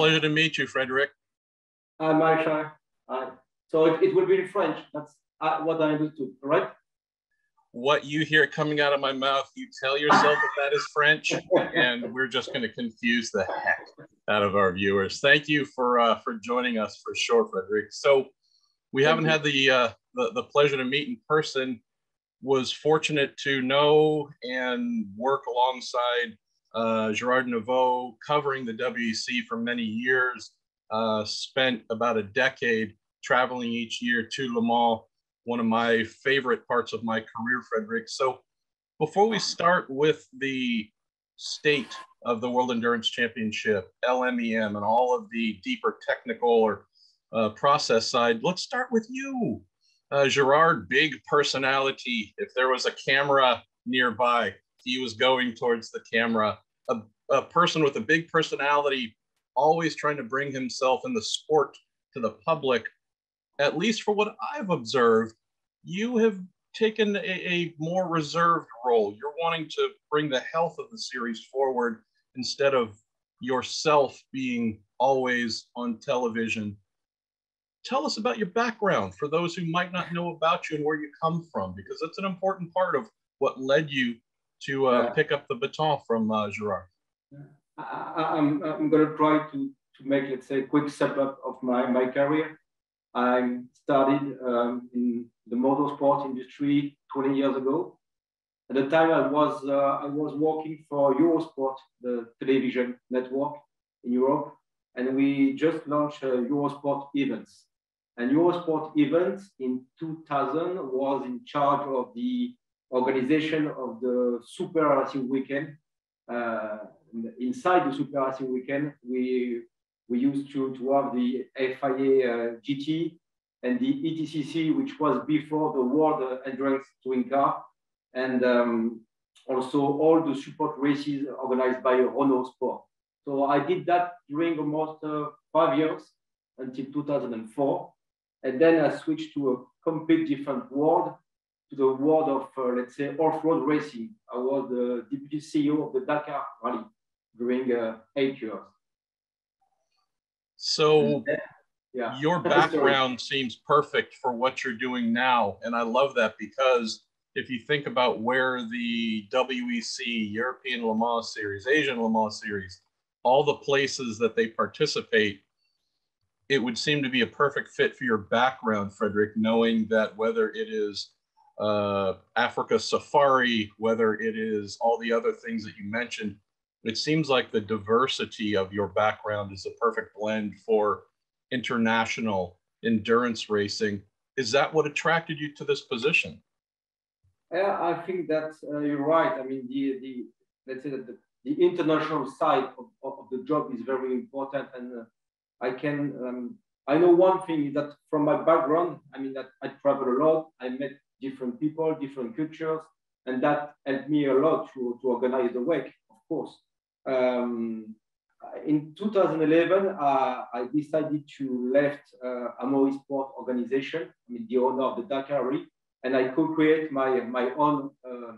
pleasure to meet you, Frederick. Hi, Marsha. Hi. So it, it will be in French. That's uh, what I understood, right? What you hear coming out of my mouth, you tell yourself that that is French, and we're just going to confuse the heck out of our viewers. Thank you for uh, for joining us for sure, Frederick. So we Thank haven't you. had the, uh, the the pleasure to meet in person. Was fortunate to know and work alongside uh, Gerard Neveu, covering the WEC for many years. Uh, spent about a decade traveling each year to Le Mans, one of my favorite parts of my career, Frederick. So, before we start with the state of the World Endurance Championship, LMEM, and all of the deeper technical or uh, process side, let's start with you. Uh, Gerard, big personality. If there was a camera nearby, he was going towards the camera. A, a person with a big personality, always trying to bring himself and the sport to the public at least for what I've observed, you have taken a, a, more reserved role. You're wanting to bring the health of the series forward instead of yourself being always on television. Tell us about your background for those who might not know about you and where you come from, because that's an important part of what led you to uh, yeah. pick up the baton from uh, Gerard. I, am I'm, I'm going to try to, to make, let's say, a quick step up of my, my career. I started um, in the motorsport industry 20 years ago. At the time, I was uh, I was working for Eurosport, the television network in Europe, and we just launched uh, Eurosport Events. And Eurosport Events in 2000 was in charge of the organization of the Super Racing Weekend. Uh, inside the Super Racing Weekend, we we used to, to have the FIA uh, GT and the ETCC, which was before the World Endurance Touring Car, and um, also all the support races organized by Renault Sport. So I did that during almost uh, five years until 2004. And then I switched to a complete different world, to the world of, uh, let's say, off-road racing. I was the deputy CEO of the Dakar Rally during uh, eight years. So yeah. your background seems perfect for what you're doing now. And I love that because if you think about where the WEC, European Le Mans Series, Asian Le Mans Series, all the places that they participate, it would seem to be a perfect fit for your background, Frederick, knowing that whether it is uh, Africa Safari, whether it is all the other things that you mentioned, it seems like the diversity of your background is a perfect blend for international endurance racing. Is that what attracted you to this position? Yeah, I think that uh, you're right. I mean, the, the let's say that the, the international side of, of, the job is very important, and uh, I can um, I know one thing is that from my background, I mean that I travel a lot. I met different people, different cultures, and that helped me a lot to, to organize the WEC, of course. Um, in 2011, uh, I decided to left uh, Amaury Sport organization, I mean the owner of the Dakar Rally, and I co-create my, my own uh,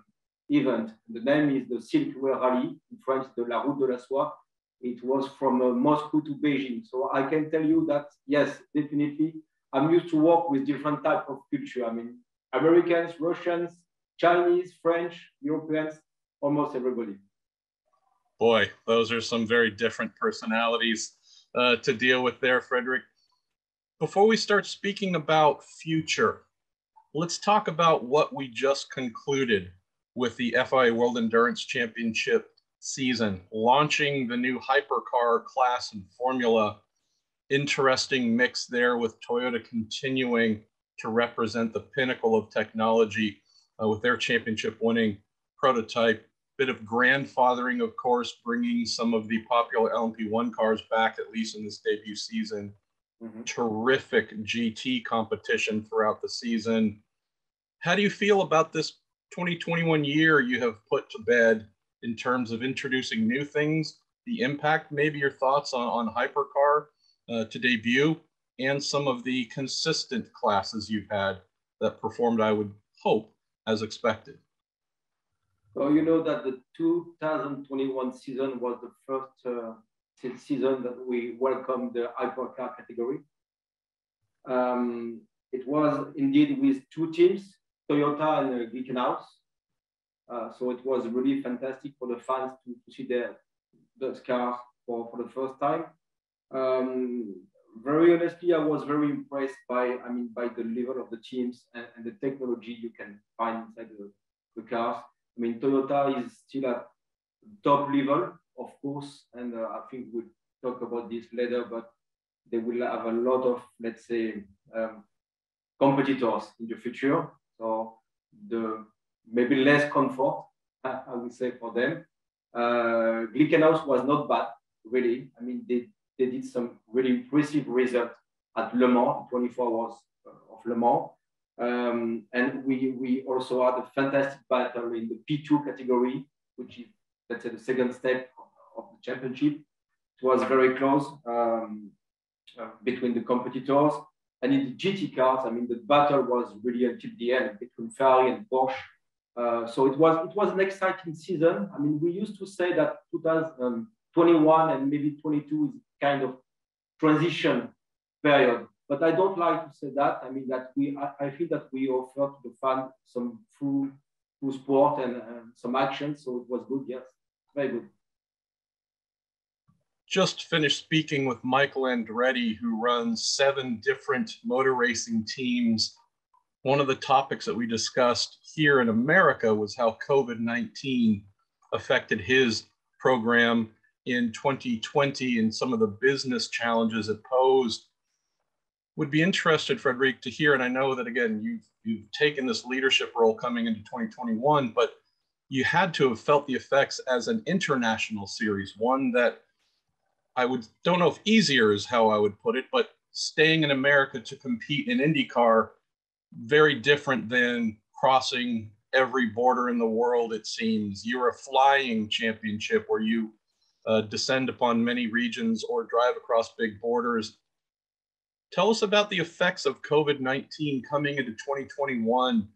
event. The name is the Silk Way Rally, in French, the La Route de la Soie. It was from uh, Moscow to Beijing. So I can tell you that, yes, definitely, I'm used to work with different type of culture. I mean, Americans, Russians, Chinese, French, Europeans, almost everybody boy, those are some very different personalities uh, to deal with there, Frederick. Before we start speaking about future, let's talk about what we just concluded with the FIA World Endurance Championship season, launching the new hypercar class and formula. Interesting mix there with Toyota continuing to represent the pinnacle of technology uh, with their championship winning prototype bit of grandfathering, of course, bringing some of the popular LMP1 cars back, at least in this debut season. Mm-hmm. Terrific GT competition throughout the season. How do you feel about this 2021 year you have put to bed in terms of introducing new things, the impact, maybe your thoughts on, on Hypercar uh, to debut, and some of the consistent classes you've had that performed, I would hope, as expected? So you know that the 2021 season was the first uh, season that we welcomed the hypercar category. Um, it was indeed with two teams, Toyota and uh, Glickenhaus. Uh, so it was really fantastic for the fans to, to see their, those cars for, for the first time. Um, very honestly, I was very impressed by, I mean, by the level of the teams and, and the technology you can find inside the, the cars. I mean, Toyota is still at top level, of course, and uh, I think we'll talk about this later, but they will have a lot of, let's say, um, competitors in the future. So the maybe less comfort, I would say, for them. Uh, Glickenhaus was not bad, really. I mean, they, they did some really impressive results at Le Mans, 24 hours of Le Mans. Um, and we, we also had a fantastic battle in the P2 category, which is, let's say, the second step of, the championship. It was very close um, uh, between the competitors. And in the GT cars, I mean, the battle was really until the end between Ferrari and Porsche. Uh, so it was it was an exciting season. I mean, we used to say that 2021 and maybe 22 is kind of transition period, but I don't like to say that. I mean that we I, feel that we offer to the fan some full full sport and uh, some action. So it was good. Yes, very good. Just finished speaking with Michael Andretti, who runs seven different motor racing teams one of the topics that we discussed here in America was how COVID 19 affected his program in 2020 and some of the business challenges it posed. Would be interested, Frederic, to hear, and I know that again, you've, you've taken this leadership role coming into 2021, but you had to have felt the effects as an international series, one that I would don't know if easier is how I would put it, but staying in America to compete in IndyCar very different than crossing every border in the world, it seems. You're a flying championship where you uh, descend upon many regions or drive across big borders. Tell us about the effects of COVID 19 coming into 2021.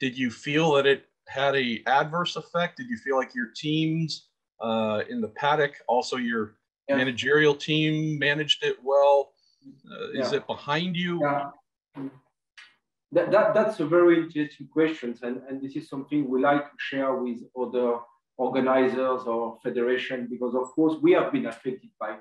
Did you feel that it had a adverse effect? Did you feel like your teams uh, in the paddock, also your yeah. managerial team, managed it well? Uh, yeah. Is it behind you? Yeah. That, that, that's a very interesting question, and, and this is something we like to share with other organizers or federation because, of course, we have been affected by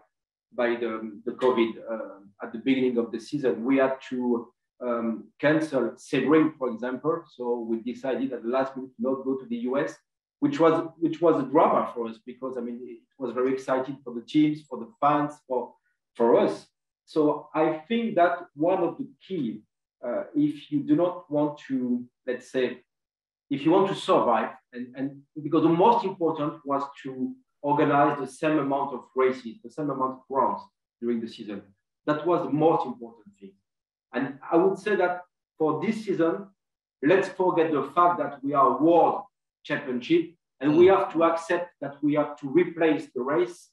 by the, the COVID uh, at the beginning of the season. We had to um, cancel Sebring, for example. So we decided at the last minute not go to the US, which was which was a drama for us because I mean it was very exciting for the teams, for the fans, for for us. So I think that one of the key uh, if you do not want to, let's say, if you want to survive, and, and because the most important was to organize the same amount of races, the same amount of rounds during the season. That was the most important thing. And I would say that for this season, let's forget the fact that we are world championship and we have to accept that we have to replace the race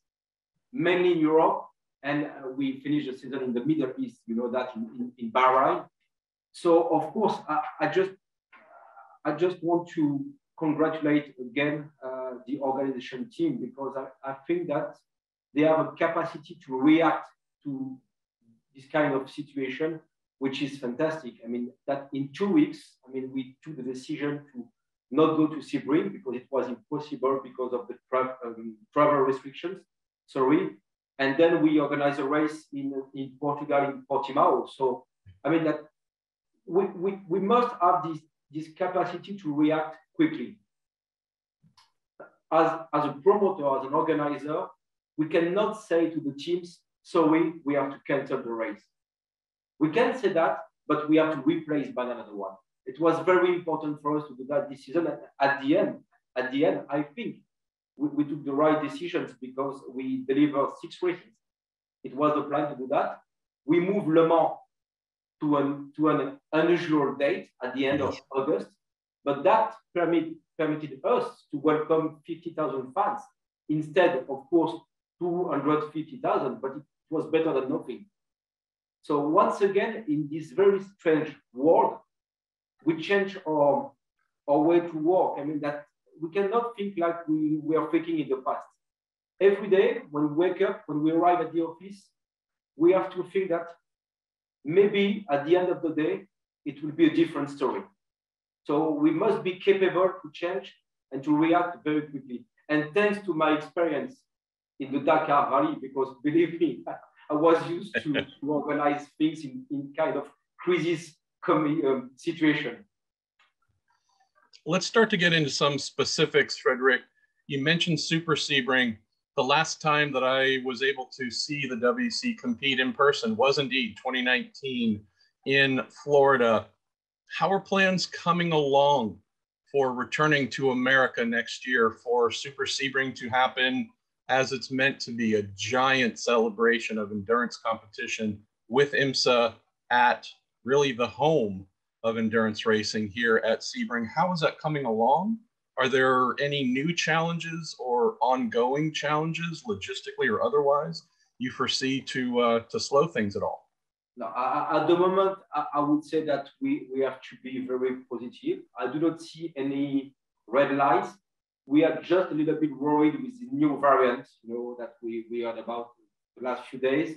mainly in Europe. And uh, we finish the season in the Middle East, you know that in, in, in Bahrain. So of course, I, I just I just want to congratulate again uh, the organization team because I, I think that they have a capacity to react to this kind of situation, which is fantastic. I mean, that in two weeks, I mean, we took the decision to not go to Sebring because it was impossible because of the tra um, travel restrictions. Sorry. And then we organized a race in, in Portugal in Portimao. So, I mean, that we, we, we must have this, this capacity to react quickly. As, as a promoter, as an organizer, we cannot say to the teams, sorry, we have to cancel the race. We can say that, but we have to replace by another one. It was very important for us to do that this season. At the end, at the end, I think we, we took the right decisions because we delivered six races. It was the plan to do that. We moved Le Mans to an, to an unusual date at the end of August, but that permit, permitted us to welcome 50,000 fans instead, of course, 250,000, but it was better than nothing. So once again, in this very strange world, we change our, our way to work. I mean, that we cannot think like we were thinking in the past. every day when we wake up, when we arrive at the office, we have to think that maybe at the end of the day, it will be a different story. So we must be capable to change and to react very quickly. And thanks to my experience in the Dakar Rally, because believe me, I was used to, to organize things in, in kind of crisis um, situation. Let's start to get into some specifics, Frederick. You mentioned Super Sebring. The last time that I was able to see the WC compete in person was indeed 2019 in Florida. How are plans coming along for returning to America next year for Super Sebring to happen as it's meant to be a giant celebration of endurance competition with IMSA at really the home of endurance racing here at Sebring. How is that coming along? Are there any new challenges or ongoing challenges, logistically or otherwise, you foresee to uh, to slow things at all? No, at the moment, I would say that we, we have to be very positive. I do not see any red lights. We are just a little bit worried with the new variant, you know, that we, we heard about the last few days.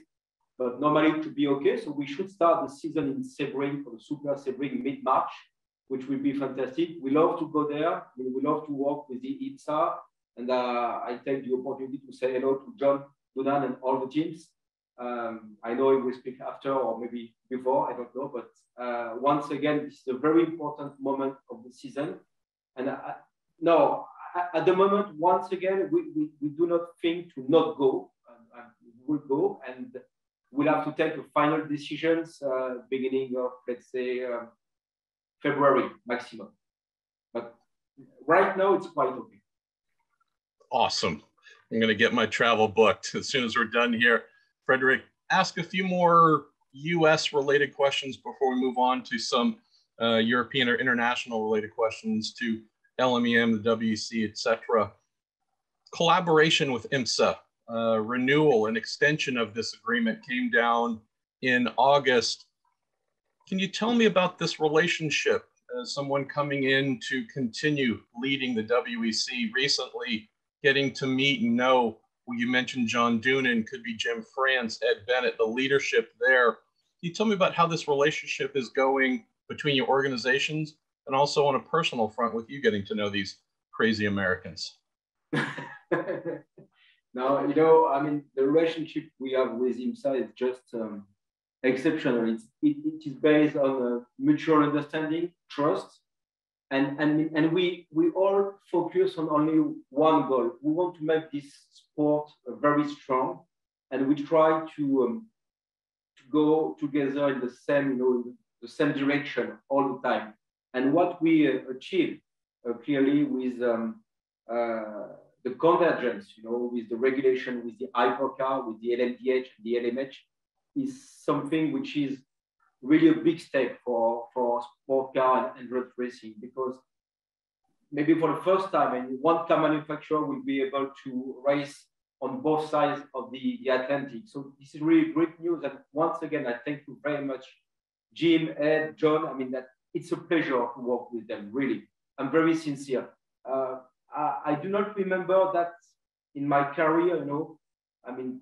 But normally to be okay, so we should start the season in Sebring for the Super Sebring mid-March, which will be fantastic. We love to go there. We, we love to work with the IMSA. And uh, I take the opportunity to say hello to John Doonan and all the teams. Um, I know we will speak after or maybe before, I don't know. But uh, once again, this is a very important moment of the season. And uh, no, at the moment, once again, we, we, we do not think to not go. Um, we will go and we'll have to take the final decisions uh, beginning of, let's say, um, February maximum. But right now, it's quite okay. Awesome. I'm going to get my travel booked as soon as we're done here. Frederic, ask a few more US related questions before we move on to some uh, European or international related questions to LMEM, the WC, etc. Collaboration with IMSA, uh, renewal and extension of this agreement came down in August. Can you tell me about this relationship as someone coming in to continue leading the WEC recently, getting to meet and know you mentioned John Doonan, could be Jim France, Ed Bennett, the leadership there. Can you tell me about how this relationship is going between your organizations and also on a personal front with you getting to know these crazy Americans? now, you know, I mean, the relationship we have with IMSA is just um, exceptional. It's, it, it is based on mutual understanding, trust, and, and, and we, we all focus on only one goal. We want to make this sport very strong, and we try to, um, to go together in the same, you know, the same direction all the time. And what we uh, achieve uh, clearly with um, uh, the convergence, you know, with the regulation, with the IPOCA, with the LMDH, the LMH, is something which is really a big step for, for sport car and road racing because maybe for the first time, and one car manufacturer will be able to race on both sides of the, the Atlantic. So this is really great news. And once again, I thank you very much, Jim, Ed, John. I mean, that it's a pleasure to work with them, really. I'm very sincere. Uh, I, I do not remember that in my career, you know, I mean,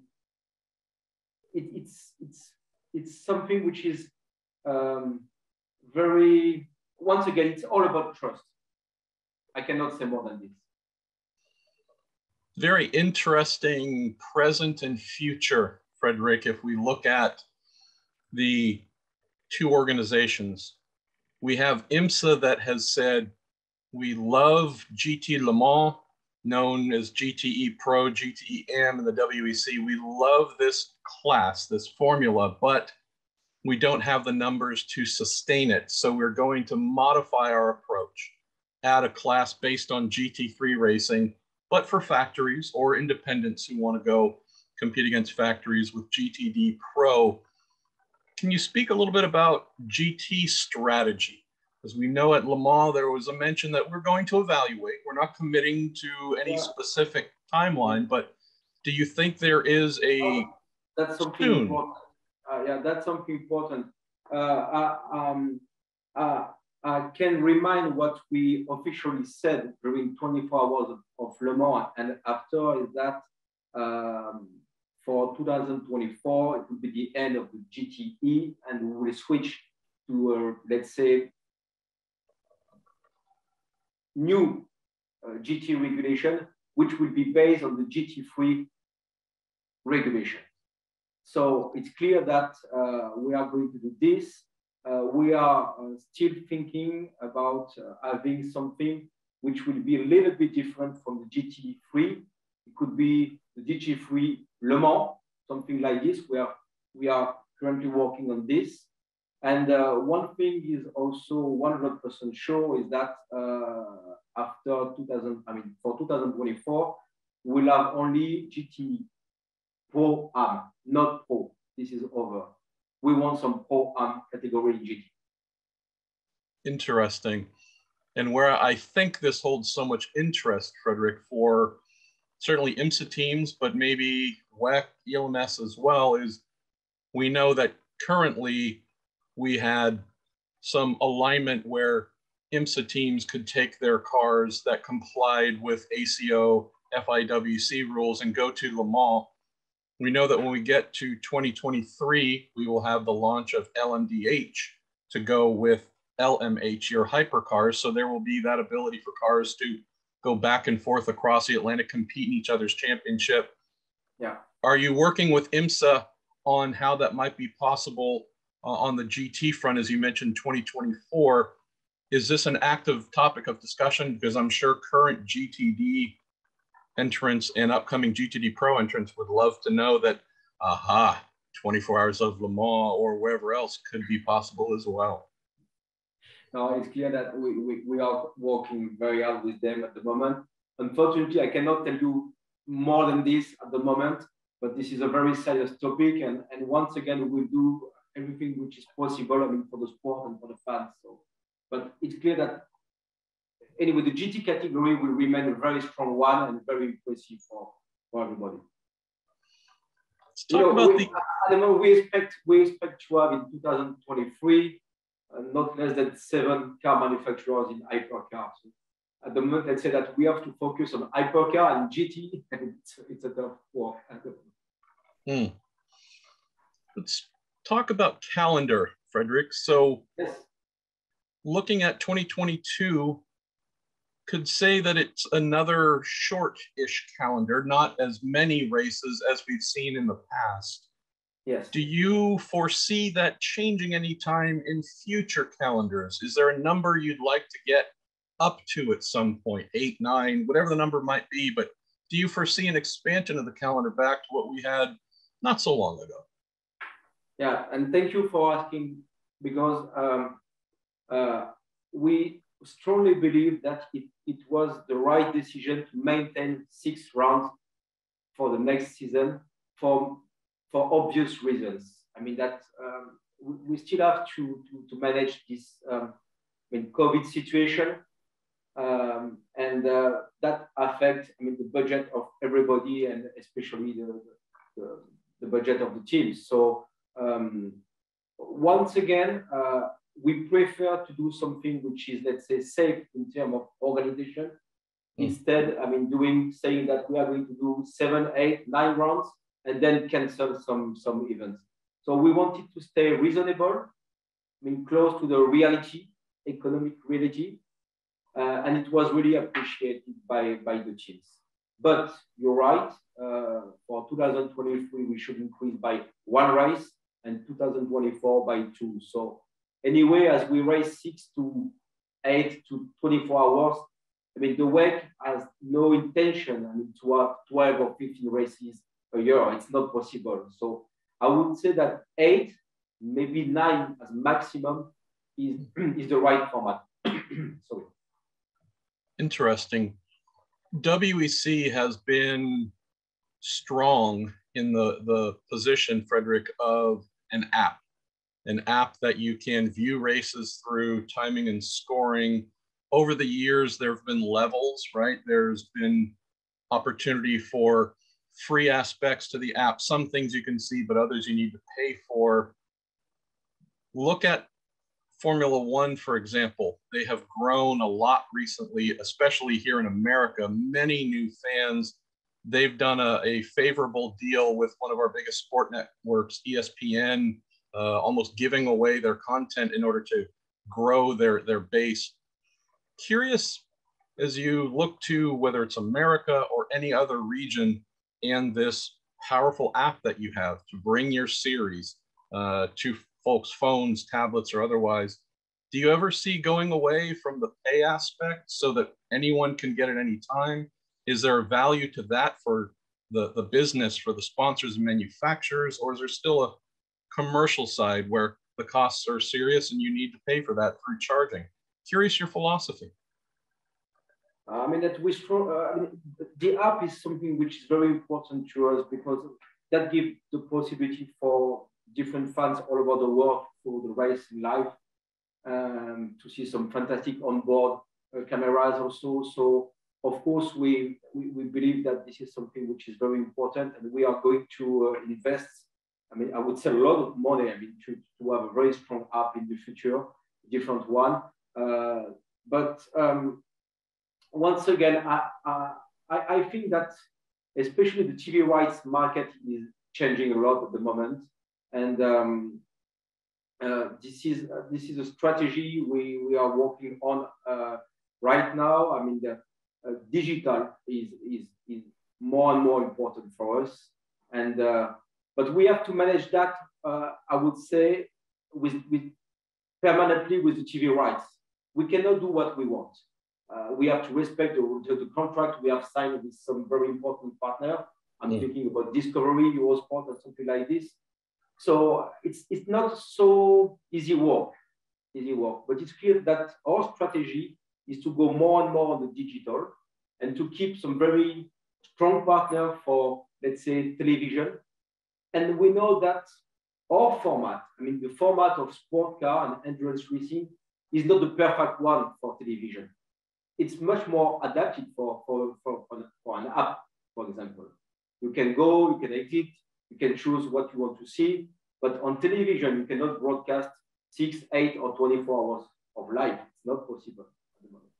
it, it's, it's, it's something which is um, very, once again, it's all about trust. I cannot say more than this. Very interesting present and future, Frederick. If we look at the two organizations, we have IMSA that has said, we love GT Le Mans, known as GTE Pro, GTE M, and the WEC. We love this class, this formula, but we don't have the numbers to sustain it. So we're going to modify our approach, add a class based on GT3 racing, but for factories or independents who want to go compete against factories with GTD Pro. Can you speak a little bit about GT strategy? As we know at Le Mans, there was a mention that we're going to evaluate. We're not committing to any yeah. specific timeline, but do you think there is a oh, that's something important uh, yeah, that's something important. Uh, uh, um, I can remind what we officially said during 24 hours of, of Le Mans and after is that um, for 2024, it will be the end of the GTE, and we will switch to, uh, let's say, new uh, GT regulation, which will be based on the GT3 regulation. So it's clear that uh, we are going to do this. Uh, we are uh, still thinking about having something which will be a little bit different from the GT3. It could be the GT3 Le Mans, something like this, where we are currently working on this. And uh, one thing is also 100% sure is that uh, after 2000, I mean, for 2024, we'll have only GT Pro Am, not Pro. This is over. We want some Pro Am category in GT. Interesting. And where I think this holds so much interest, Frederick, for certainly IMSA teams, but maybe WEC, ELMS as well, is we know that currently we had some alignment where IMSA teams could take their cars that complied with ACO FIWC rules and go to Le Mans. We know that when we get to 2023, we will have the launch of LMDH to go with LMH, your hypercars. So there will be that ability for cars to go back and forth across the Atlantic, compete in each other's championship. Yeah. Are you working with IMSA on how that might be possible uh, on the GT front, as you mentioned, 2024. Is this an active topic of discussion? Because I'm sure current GTD entrants and upcoming GTD Pro entrants would love to know that, aha, 24 hours of Le Mans or wherever else could be possible as well. Now it's clear that we, we, we are working very hard with them at the moment. Unfortunately, I cannot tell you more than this at the moment, but this is a very serious topic. And, and once again, we will do everything which is possible, I mean, for the sport and for the fans. So, but it's clear that anyway, the GT category will remain a very strong one and very impressive for, for everybody. Talk you know, about we, the... I don't we expect, we expect to have in 2023 uh, not less than seven car manufacturers in hypercars. So at the moment, let's say that we have to focus on hypercar and GT, and it's, it's a tough work. Hmm. Let's talk about calendar, Frederic. So, yes. looking at 2022, could say that it's another short-ish calendar, not as many races as we've seen in the past. Yes. Do you foresee that changing anytime in future calendars? Is there a number you'd like to get up to at some point, eight, nine, whatever the number might be? But do you foresee an expansion of the calendar back to what we had not so long ago? Yeah, and thank you for asking because um, uh, we strongly believe that it, it was the right decision to maintain six rounds for the next season for, for obvious reasons. I mean, that um, we, still have to, to, to manage this um, I mean, COVID situation. Um, and uh, that affects I mean, the budget of everybody and especially the, the, the budget of the teams. So um, once again, uh, we prefer to do something which is, let's say, safe in terms of organization. Mm. Instead, I mean, doing saying that we are going to do seven, eight, nine rounds and then cancel some some events. So we wanted to stay reasonable, I mean, close to the reality, economic reality, uh, and it was really appreciated by by the teams. But you're right. Uh, for 2023, we should increase by one race and 2024 by two. So anyway, as we race six to eight to 24 hours, I mean, the WEC has no intention I mean, to have 12 or 15 races a year. It's not possible. So I would say that eight, maybe nine as maximum is, is the right format. Sorry. Interesting. WEC has been strong in the, the position, Frederick, of an app, an app that you can view races through timing and scoring. Over the years, there have been levels, right? There's been opportunity for free aspects to the app. Some things you can see, but others you need to pay for. Look at Formula One, for example. They have grown a lot recently, especially here in America. Many new fans they've done a, a favorable deal with one of our biggest sport networks, ESPN, uh, almost giving away their content in order to grow their, their base. Curious as you look to whether it's America or any other region and this powerful app that you have to bring your series uh, to folks' phones, tablets, or otherwise. Do you ever see going away from the pay aspect so that anyone can get it any time? Is there a value to that for the, the business, for the sponsors and manufacturers, or is there still a commercial side where the costs are serious and you need to pay for that through charging? Curious your philosophy. I mean, that we strong, uh, I mean, the app is something which is very important to us because that gives the possibility for different fans all over the world for the race live um, to see some fantastic onboard uh, cameras also. So of course, we, we, we, believe that this is something which is very important and we are going to uh, invest, I mean, I would say a lot of money, I mean, to, to have a very strong app in the future, different one. Uh, but um, once again, I, I, I think that especially the TV rights market is changing a lot at the moment. And um, uh, this is uh, this is a strategy we, we are working on uh, right now. I mean, the uh, digital is, is, is more and more important for us. And uh, but we have to manage that. Uh, I would say with, with permanently with the TV rights. We cannot do what we want. we have to respect the, the, the, contract we have signed with some very important partner. I'm mm. thinking about Discovery, Eurosport, or something like this. So it's, it's not so easy work, easy work, but it's clear that our strategy is to go more and more on the digital and to keep some very strong partner for, let's say, television. And we know that our format, I mean, the format of sport car and endurance racing is not the perfect one for television. It's much more adapted for, for, for, for an app, for example. You can go, you can exit, you can choose what you want to see. But on television, you cannot broadcast six, eight, or 24 hours of live. It's not possible at the moment.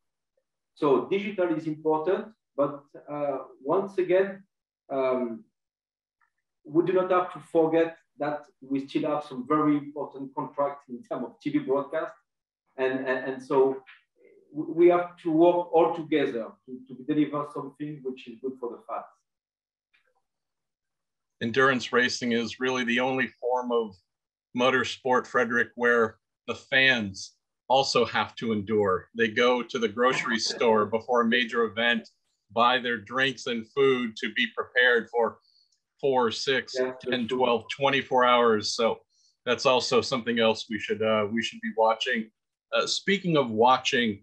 So digital is important, but uh, once again, um, we do not have to forget that we still have some very important contracts in terms of TV broadcast. And, and, and so we have to work all together to, to deliver something which is good for the fans endurance racing is really the only form of motorsport, Frederick, where the fans also have to endure. They go to the grocery store before a major event, buy their drinks and food to be prepared for four, six, yeah, 10, 12, 24 hours. So that's also something else we should uh, we should be watching. Uh, speaking of watching,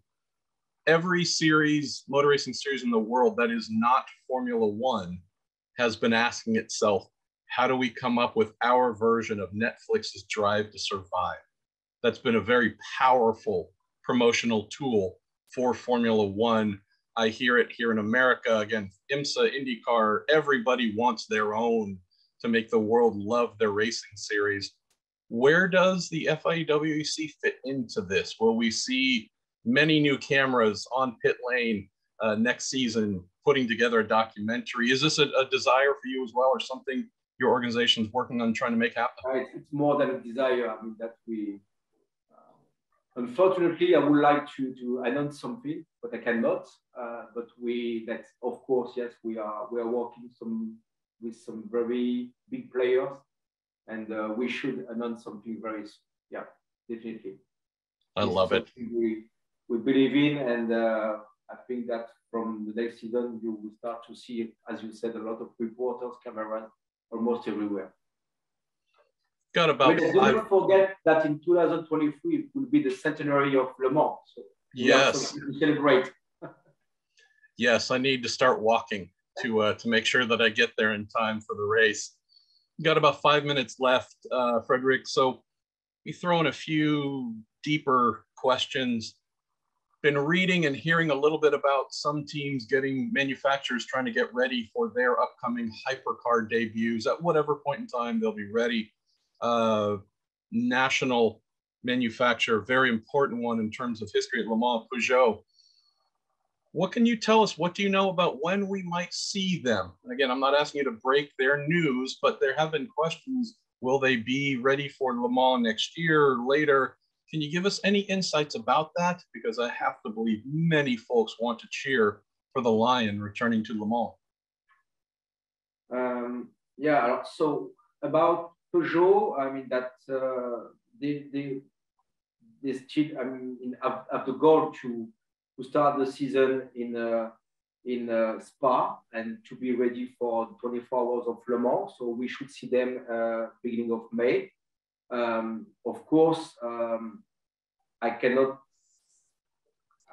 every series, motor racing series in the world that is not Formula One has been asking itself, how do we come up with our version of Netflix's Drive to Survive? That's been a very powerful promotional tool for Formula One. I hear it here in America. Again, IMSA, IndyCar, everybody wants their own to make the world love their racing series. Where does the FIWC fit into this? Will we see many new cameras on pit lane uh, next season? putting together a documentary. Is this a, a desire for you as well, or something your organization is working on trying to make happen? It's more than a desire. I mean, that we, unfortunately, I would like to, to announce something, but I cannot. Uh, but we, that of course, yes, we are we are working some with some very big players, and uh, we should announce something very, yeah, definitely. I love it. We we believe in, and uh, I think that from the next season, you will start to see, as you said, a lot of reporters, cameras almost everywhere. Got about. But do not forget that in 2023 it will be the centenary of Le Mans. So yes. Celebrate. yes, I need to start walking to uh, to make sure that I get there in time for the race. Got about five minutes left, uh, Frederick. So we throw in a few deeper questions been reading and hearing a little bit about some teams getting manufacturers trying to get ready for their upcoming hypercar debuts at whatever point in time they'll be ready. Uh, national manufacturer, very important one in terms of history at Le Mans, Peugeot. what can you tell us? What do you know about when we might see them? again, I'm not asking you to break their news, but there have been questions. Will they be ready for Le Mans next year or later? Can you give us any insights about that? Because I have to believe many folks want to cheer for the Lion returning to Le Mans. Um, yeah, so about Peugeot, I mean, that uh, they, they, they still, I mean, in, have, have the goal to to start the season in uh, in uh, Spa and to be ready for 24 hours of Le Mans. So we should see them uh, beginning of May. Um, of course, um, I cannot.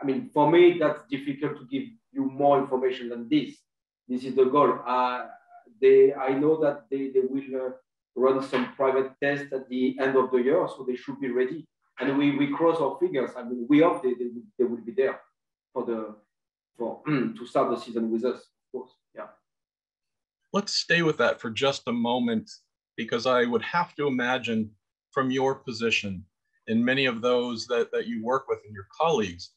I mean, for me, that's difficult to give you more information than this. This is the goal. Uh, they, I know that they, they will uh, run some private tests at the end of the year, so they should be ready. And we, we cross our fingers. I mean, we hope they, they, they will be there for the for to start the season with us, of course. Yeah. Let's stay with that for just a moment, because I would have to imagine from your position and many of those that, that you work with and your colleagues,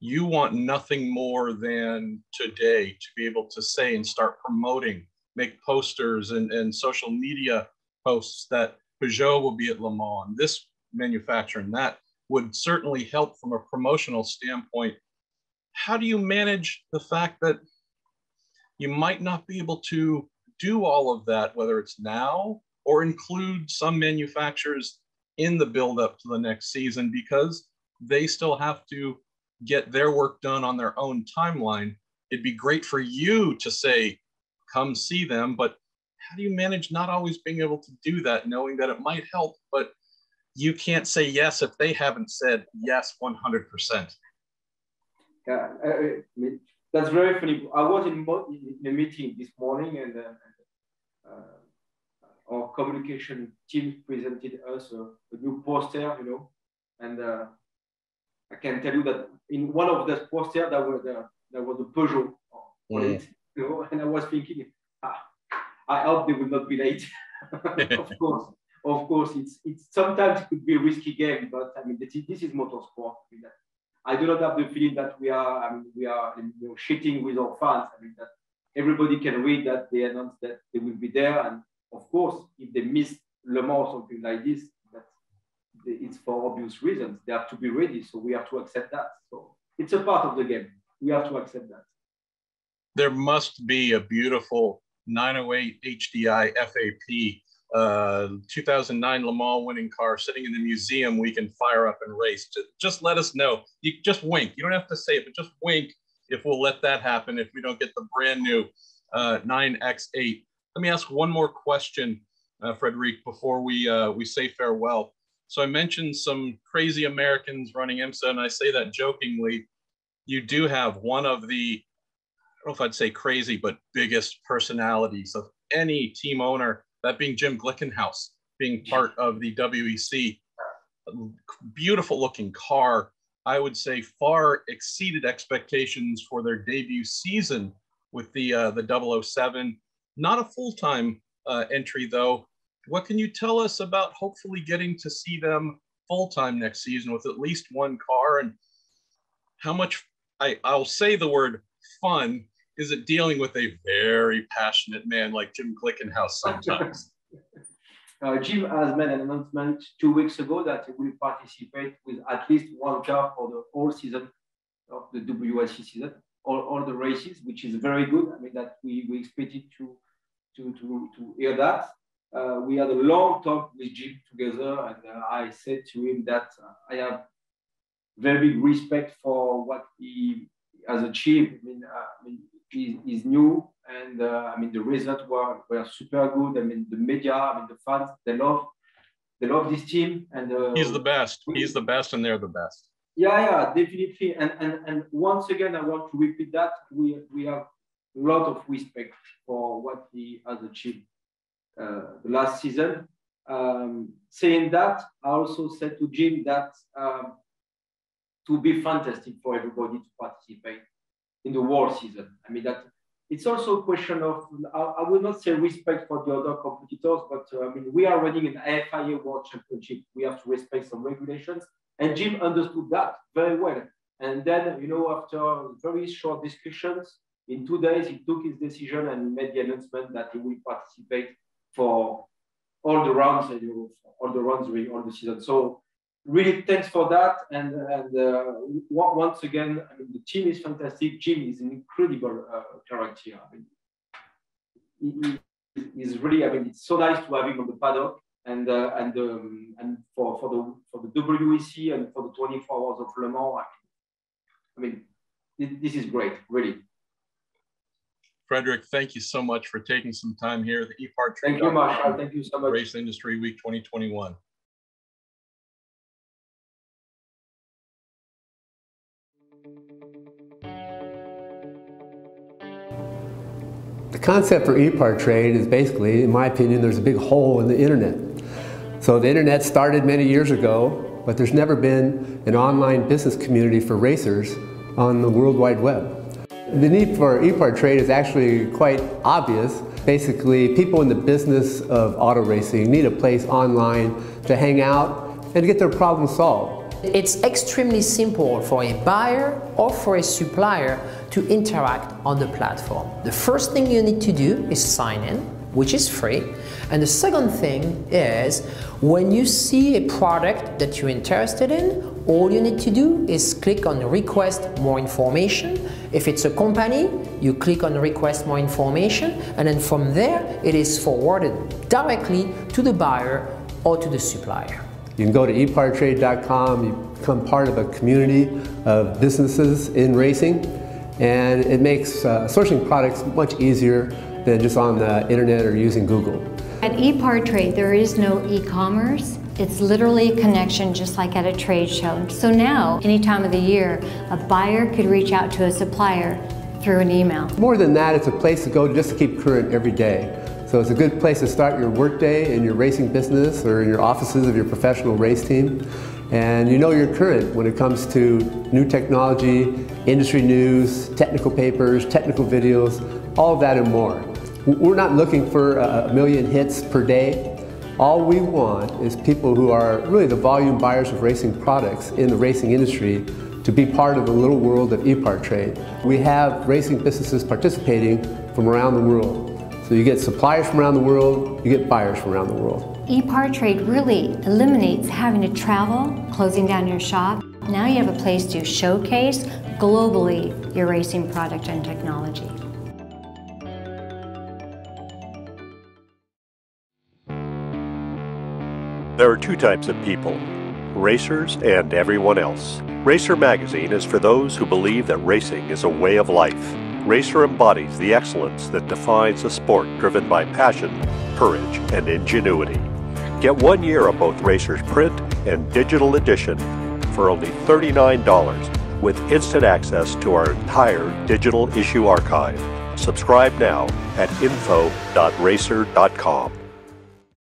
you want nothing more than today to be able to say and start promoting, make posters and, and social media posts that Peugeot will be at Le Mans, this manufacturer and that would certainly help from a promotional standpoint how do you manage the fact that you might not be able to do all of that, whether it's now or include some manufacturers in the build up to the next season because they still have to get their work done on their own timeline. It'd be great for you to say, come see them, but how do you manage not always being able to do that, knowing that it might help, but you can't say yes if they haven't said yes 100%? Yeah, uh, uh that's very funny. I was in, in a meeting this morning and uh, uh, our communication team presented us a, a, new poster, you know, and uh, I can tell you that in one of the posters there was a, there was a Peugeot on it, you know, and I was thinking, ah, I hope they will not be late. of course, of course, it's it's sometimes it could be a risky game, but I mean this is, this is motorsport. I mean, I do not have the feeling that we are, I mean, we are you know, shitting with our fans. I mean, that everybody can read that they announced that they will be there. And of course, if they miss Le Mans or something like this, that it's for obvious reasons. They have to be ready. So we have to accept that. So it's a part of the game. We have to accept that. There must be a beautiful 908 HDI FAP uh, 2009 Le Mans winning car sitting in the museum we can fire up and race. Just let us know. You just wink. You don't have to say it, but just wink if we'll let that happen if we don't get the brand new uh, 9X8. Let me ask one more question, uh, Frederic, before we, uh, we say farewell. So I mentioned some crazy Americans running IMSA, and I say that jokingly. You do have one of the, don't know if I'd say crazy, but biggest personalities of any team owner that being Jim Glickenhaus, being part of the WEC. Beautiful looking car. I would say far exceeded expectations for their debut season with the uh, the 007. Not a full time uh, entry though. What can you tell us about hopefully getting to see them full time next season with at least one car and how much I, I'll say the word fun is it dealing with a very passionate man like Jim Glickenhaus sometimes? uh, Jim has made an announcement two weeks ago that he will participate with at least one car for the whole season of the WRC season, all, all the races, which is very good. I mean, that we, we expected to, to, to, to hear that. Uh, we had a long talk with Jim together, and uh, I said to him that uh, I have very big respect for what he has achieved. I mean, uh, I mean is, is new. And uh, I mean, the results were, were super good. I mean, the media, I mean, the fans, they love, they love this team. And uh, he's the best. He's the best, and they're the best. Yeah, yeah, definitely. And and and once again, I want to repeat that we we have a lot of respect for what he has achieved uh, the last season. Um, saying that, I also said to Jim that um, to be fantastic for everybody to participate in the war season. I mean, that it's also a question of, I, will not say respect for the other competitors, but uh, I mean, we are running an AFIA World Championship. We have to respect some regulations. And Jim understood that very well. And then, you know, after very short discussions, in two days, he took his decision and made the announcement that he will participate for all the rounds, you know, all the rounds during all the season. So really thanks for that. And, and uh, once again, I mean, the team is fantastic. Jim is an incredible uh, character. I mean, he, he's really, I mean, it's so nice to have him on the paddock. And, uh, and, um, and for, for, the, for the WEC and for the 24 hours of Le Mans, I mean, I mean this is great, really. Frederick, thank you so much for taking some time here at the ePart Thank you, Marshall. Thank you so much. Race Industry Week 2021. Concept for ePart trade is basically, in my opinion, there's a big hole in the internet. So the internet started many years ago, but there's never been an online business community for racers on the World Wide Web. The need for ePart trade is actually quite obvious. Basically, people in the business of auto racing need a place online to hang out and get their problems solved. It's extremely simple for a buyer or for a supplier to interact on the platform. The first thing you need to do is sign in, which is free. And the second thing is when you see a product that you're interested in, all you need to do is click on request more information. If it's a company, you click on request more information and then from there it is forwarded directly to the buyer or to the supplier. You can go to epartrade.com, you become part of a community of businesses in racing and it makes uh, sourcing products much easier than just on the internet or using Google. At ePartrade there is no e-commerce it's literally a connection just like at a trade show. So now, any time of the year, a buyer could reach out to a supplier through an email. More than that, it's a place to go just to keep current every day. So it's a good place to start your workday in your racing business or in your offices of your professional race team. And you know you're current when it comes to new technology, industry news, technical papers, technical videos, all that and more. We're not looking for a million hits per day. All we want is people who are really the volume buyers of racing products in the racing industry to be part of the little world of ePart trade. We have racing businesses participating from around the world. So you get suppliers from around the world, you get buyers from around the world. ePart trade really eliminates having to travel, closing down your shop. Now you have a place to showcase globally your racing product and technology. There are two types of people racers and everyone else. Racer Magazine is for those who believe that racing is a way of life. Racer embodies the excellence that defines a sport driven by passion, courage, and ingenuity. Get one year of both Racer's print and digital edition for only $39 with instant access to our entire digital issue archive. Subscribe now at info.racer.com.